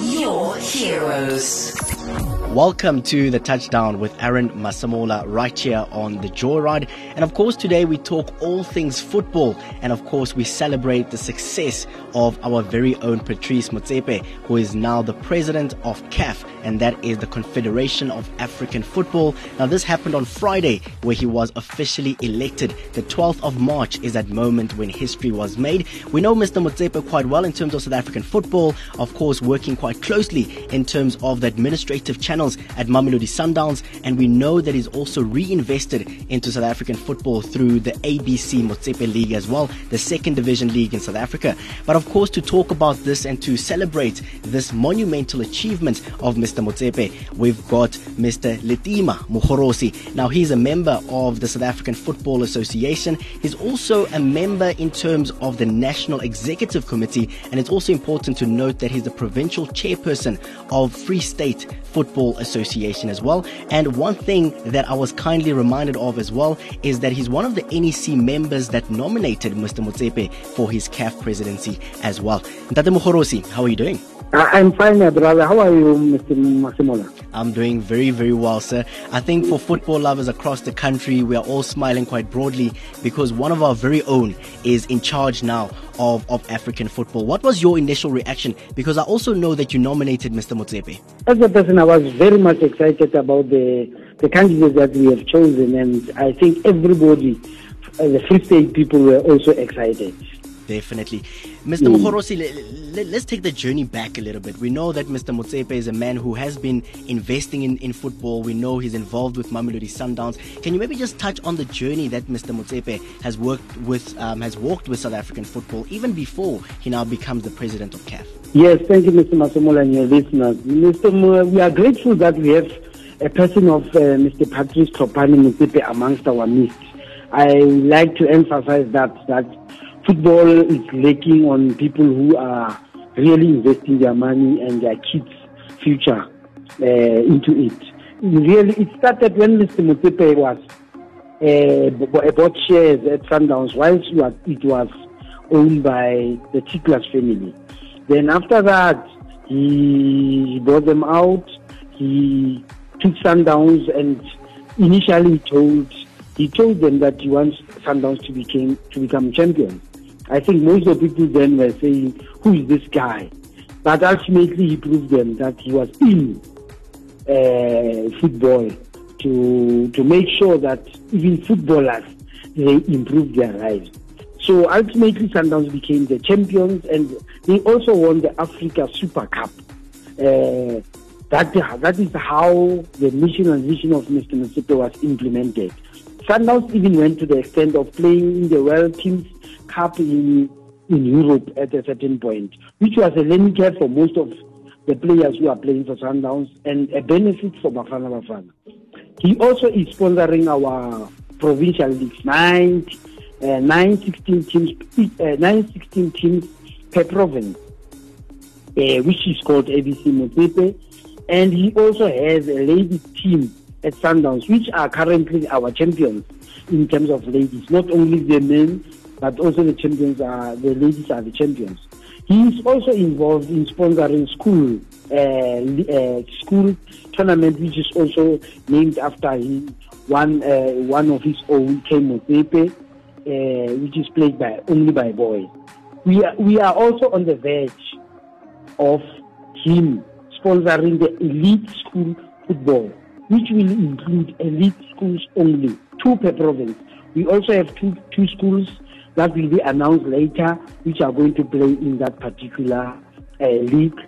your heroes. Welcome to the touchdown with Aaron Masemola right here on the Joyride. And of course, today we talk all things football. And of course, we celebrate the success of our very own Patrice Motsepe, who is now the president of CAF, and that is the Confederation of African Football. Now, this happened on Friday, where he was officially elected. The 12th of March is that moment when history was made. We know Mr. Motsepe quite well in terms of South African football, of course, working quite closely in terms of the administrative channels at Mamelodi Sundowns, and we know that he's also reinvested into South African football through the ABC Motsepe League as well, the second division league in South Africa. But of course, to talk about this and to celebrate this monumental achievement of Mr. Motsepe, we've got Mr. Letima Mogorosi. Now, he's a member of the South African Football Association. He's also a member in terms of the National Executive Committee, and it's also important to note that he's the provincial chairperson of Free State Football Association as well. And one thing that I was kindly reminded of as well is that he's one of the NEC members that nominated Mr. Motsepe for his CAF presidency as well. Ntate Mogorosi, how are you doing? I'm fine, my brother. How are you, Mr. Masemola? I'm doing very, very well, sir. I think for football lovers across the country, we are all smiling quite broadly because one of our very own is in charge now of, of African football. What was your initial reaction? Because I also know that you nominated Mr. Motsepe. As a person, I was very much excited about the, the candidates that we have chosen, and I think everybody, the Free State people, were also excited. Definitely. Mr. Mm. Mogorosi, let, us take the journey back a little bit. We know that Mr. Motsepe is a man who has been investing in, in football. We know he's involved with Mamelodi Sundowns. Can you maybe just touch on the journey that Mr. Motsepe has worked with, um, has walked with South African football even before he now becomes the president of CAF? Yes, thank you, Mr. Masemola and your listeners. Mr. We are grateful that we have a person of uh, Mr. Patrice Tlhopane Motsepe amongst our midst. I like to emphasize that that football is lacking on people who are really investing their money and their kids' future uh, into it. Really, it started when Mr. Motsepe was uh, bought shares at Sundowns whilst it was owned by the Tsichlas family. Then after that, he bought them out. He took Sundowns and initially told he told them that he wants Sundowns to become to become champions. I think most of the people then were saying, who is this guy? But ultimately he proved them that he was in uh, football to to make sure that even footballers they improved their lives. So ultimately Sundowns became the champions and they also won the Africa Super Cup. Uh, that, that is how the mission and vision of Mr. Motsepe was implemented. Sundowns even went to the extent of playing in the World Teams Cup in, in Europe at a certain point, which was a learning curve for most of the players who are playing for Sundowns and a benefit for Bafana Bafana. He also is sponsoring our provincial leagues, nine, uh, nine 16 teams, uh, nine 16 teams per province, uh, which is called ABC Motsepe. And he also has a ladies team at Sundowns, which are currently our champions in terms of ladies, not only the men, but also the champions are the ladies are the champions. He is also involved in sponsoring school uh, uh, school tournament, which is also named after him. One uh, one of his own, Kay Motsepe, uh, which is played by only by boys. We are we are also on the verge of him sponsoring the elite school football, which will include elite schools only, two per province. We also have two two schools that will be announced later, which are going to play in that particular uh, league,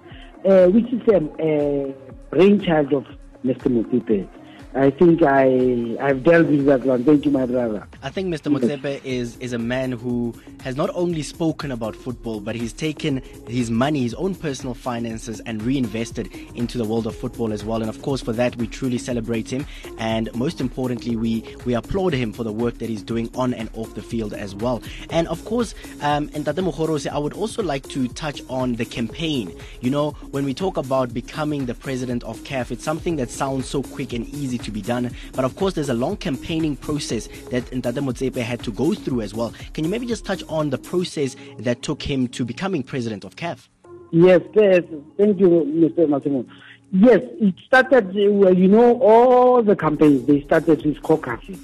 uh, which is a, a brainchild of Mr. Motsepe. I think I I've dealt with that one. Thank you, my brother. I think Mr. Motsepe is is a man who has not only spoken about football, but he's taken his money, his own personal finances, and reinvested into the world of football as well. And of course, for that we truly celebrate him, and most importantly, we we applaud him for the work that he's doing on and off the field as well. And of course, um, Ntate Mogorosi, I would also like to touch on the campaign. You know, when we talk about becoming the president of CAF, it's something that sounds so quick and easy to be done. But of course, there's a long campaigning process that Ntate Motsepe had to go through as well. Can you maybe just touch on the process that took him to becoming president of CAF? Yes, yes. Thank you, Mr. Massimo. Yes, it started, uh, you know, all the campaigns, they started with caucuses.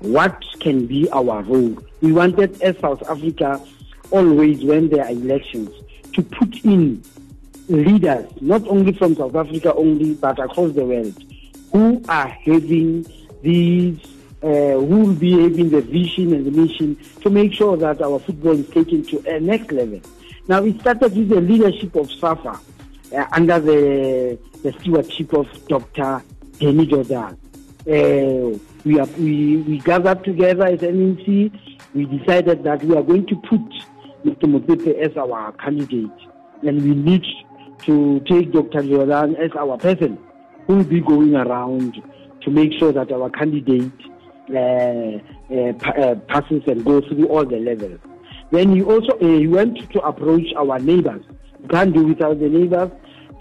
What can be our role? We wanted, as South Africa, always when there are elections, to put in leaders, not only from South Africa only, but across the world, who are having these, uh, who will be having the vision and the mission to make sure that our football is taken to a next level. Now, it started with the leadership of SAFA uh, under the, the stewardship of Dr. Danny Jordaan. Uh, we, are, we, we gathered together as NEC. We decided that we are going to put Mr. Motsepe as our candidate. And we need to take Dr. Jordaan as our person who will be going around to make sure that our candidate passes and goes through all the levels. Then he also uh, he went to approach our neighbors. You can't do without the neighbors.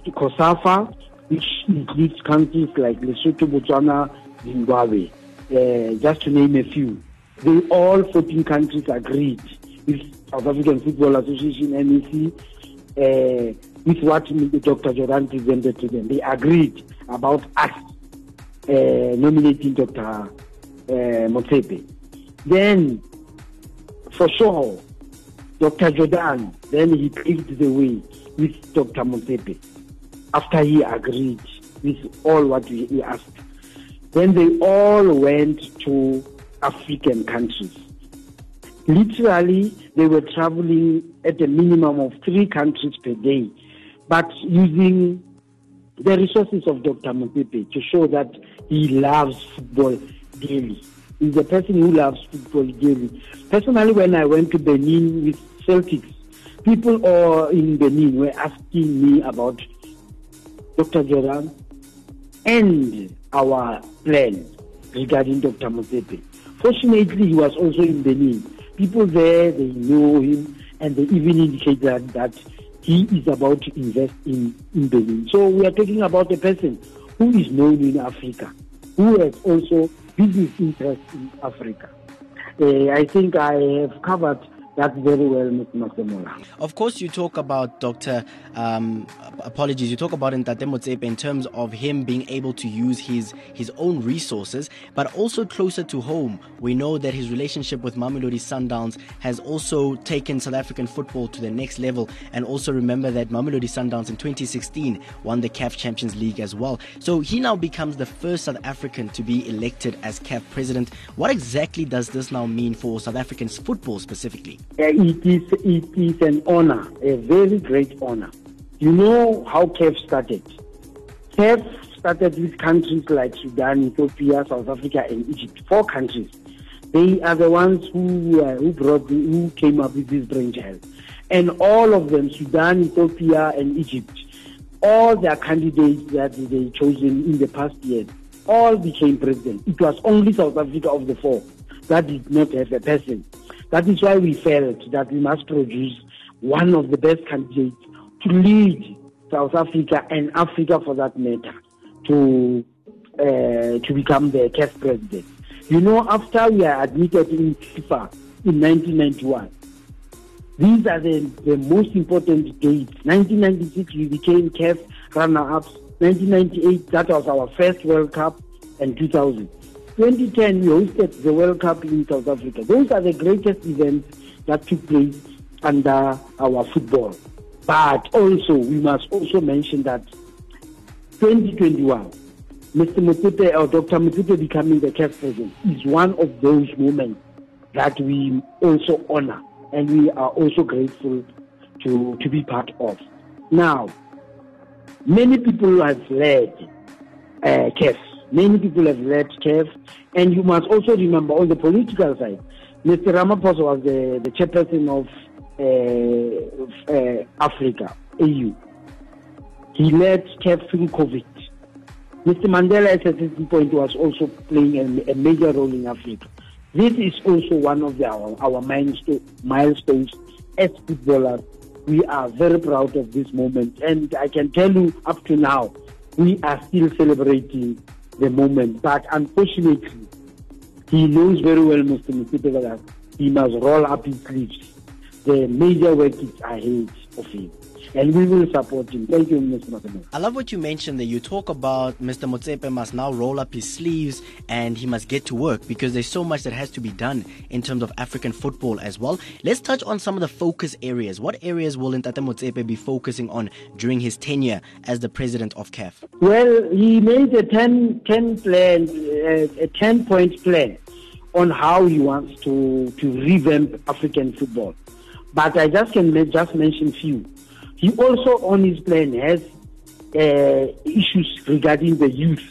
To COSAFA, which includes countries like Lesotho, Botswana, Zimbabwe, uh, just to name a few. They all 14 countries agreed with South African Football Association uh, with what Dr. Jordaan presented to them. They agreed about us uh, nominating Dr. Uh. Then, for sure, Dr. Jordaan, then he paved the way with Dr. Motsepe after he agreed with all what we asked. Then they all went to African countries. Literally, they were traveling at a minimum of three countries per day, but using the resources of Dr. Motsepe to show that he loves football dearly. He's a person who loves football dearly. Personally, when I went to Benin with Celtics, people all in Benin were asking me about Dr. Jordaan and our plan regarding Dr. Motsepe. Fortunately, he was also in Benin. People there, they know him, and they even indicated that, that he is about to invest in, in Benin. So we are talking about a person who is known in Africa, who has also business interests in Africa. Uh, I think I have covered that very well, Mr. Masemola. Of course, you talk about Dr. Um, apologies, you talk about Ntate Motsepe in terms of him being able to use his, his own resources, but also closer to home. We know that his relationship with Mamelodi Sundowns has also taken South African football to the next level. And also remember that Mamelodi Sundowns in 2016 won the CAF Champions League as well. So he now becomes the first South African to be elected as CAF president. What exactly does this now mean for South Africans football specifically? It is it is an honor, a very great honor. You know how CAF started. CAF started with countries like Sudan, Ethiopia, South Africa, and Egypt. Four countries. They are the ones who uh, who brought the, who came up with this brainchild, and all of them, Sudan, Ethiopia, and Egypt, all their candidates that they chosen in the past year, all became president. It was only South Africa of the four that did not have a person. That is why we felt that we must produce one of the best candidates to lead South Africa and Africa for that matter to uh, to become the CAF president. You know, after we are admitted in FIFA in 1991, these are the, the most important dates. 1996, we became CAF runner-ups. 1998, that was our first World Cup, and 2000. 2010, we hosted the World Cup in South Africa. Those are the greatest events that took place under our football. But also, we must also mention that 2021, Mr. Motsepe or Dr. Motsepe becoming the CAF president is one of those moments that we also honor and we are also grateful to, to be part of. Now, many people have led uh, CAF. Many people have led CAF. And you must also remember on the political side, Mr. Ramaphosa was the, the chairperson of uh, uh, Africa, AU. He led CAF through COVID. Mr. Mandela at a certain point was also playing a, a major role in Africa. This is also one of the, our, our milestones as footballers. We are very proud of this moment. And I can tell you up to now, we are still celebrating the moment. But unfortunately, he knows very well, Mr. Motsepe, that he must roll up his sleeves. The major work is ahead of him and we will support him. Thank you, Mr. Motsepe. I love what you mentioned there. You talk about Mr. Motsepe must now roll up his sleeves and he must get to work because there's so much that has to be done in terms of African football as well. Let's touch on some of the focus areas. What areas will Ntate Motsepe be focusing on during his tenure as the president of CAF? Well, he made a 10, 10 plan, uh, a 10 point plan on how he wants to, to revamp African football. But I just can just mention few. He also, on his plan, has uh, issues regarding the youth,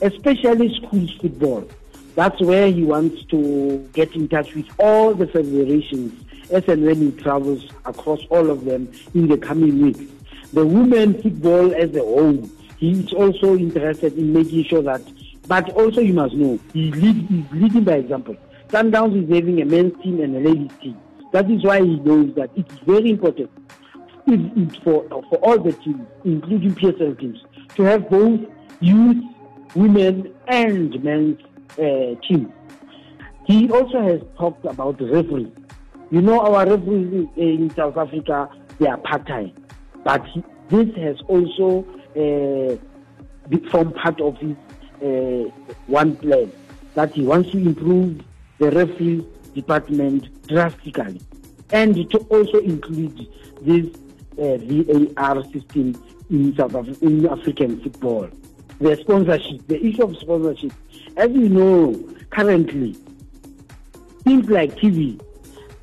especially school football. That's where he wants to get in touch with all the federations as and when he travels across all of them in the coming weeks. The women football as a whole, he is also interested in making sure that, but also you must know, he lead, he's leading by example. Sundowns is having a men's team and a ladies team. That is why he knows that it's very important for, for all the teams, including PSL teams, to have both youth, women, and men's uh, teams. He also has talked about referees. You know, our referees in South Africa, they are part-time. But he, this has also uh, become part of his uh, one plan, that he wants to improve the referee department drastically. And to also include this uh, VAR system in South Af- in African football. The sponsorship, the issue of sponsorship. As you know, currently, things like TV,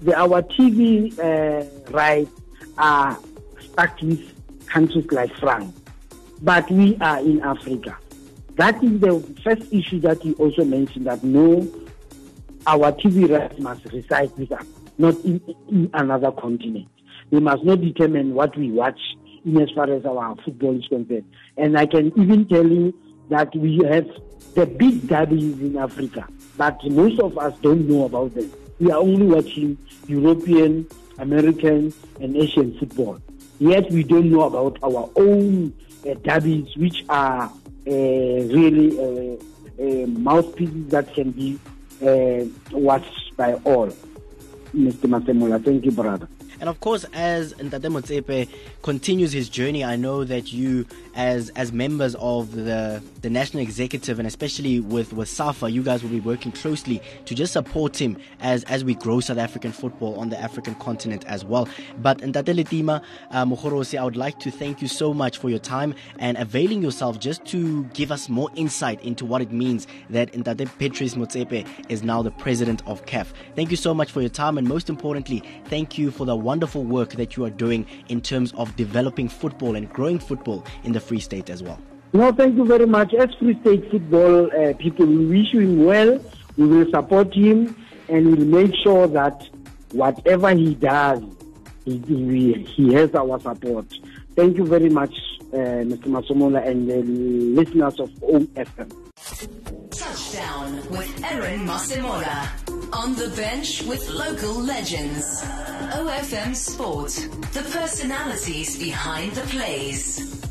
the, our TV uh, rights are stuck with countries like France, but we are in Africa. That is the first issue that you also mentioned that no, our TV rights must reside with us, not in, in another continent. We must not determine what we watch in as far as our football is concerned. And I can even tell you that we have the big derbies in Africa, but most of us don't know about them. We are only watching European, American, and Asian football. Yet we don't know about our own uh, derbies, which are uh, really uh, uh mouthpieces that can be uh, watched by all. Mr. Masemola, thank you, brother. And of course, as Ntate Motsepe continues his journey, I know that you, as as members of the the national executive, and especially with with SAFA, you guys will be working closely to just support him as as we grow South African football on the African continent as well. But Ntate Letima uh, I would like to thank you so much for your time and availing yourself just to give us more insight into what it means that Ntate Patrice Motsepe is now the president of CAF. Thank you so much for your time, and most importantly, thank you for the wonderful work that you are doing in terms of developing football and growing football in the Free State as well. No, thank you very much. As Free State football uh, people, we wish him well. We will support him and we'll make sure that whatever he does, he, he, he has our support. Thank you very much, uh, Mr. Masemola and the listeners of OFM. Touchdown with Aaron Masemola. On the bench with local legends. OFM Sport. The personalities behind the plays.